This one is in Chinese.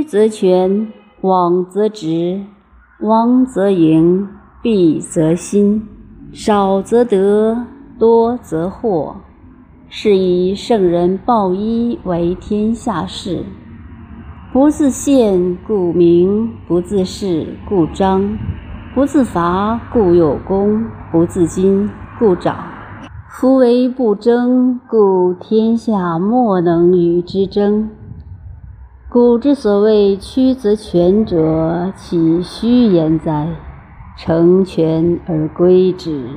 曲则全，枉则直，枉则盈，敝则新，少则得，多则惑。是以圣人抱一为天下事。不自见，故明；不自是，故彰；不自伐，故有功；不自矜，故长。夫为不争，故天下莫能与之争。古之所谓曲则全者，岂虚言哉？成全而归之。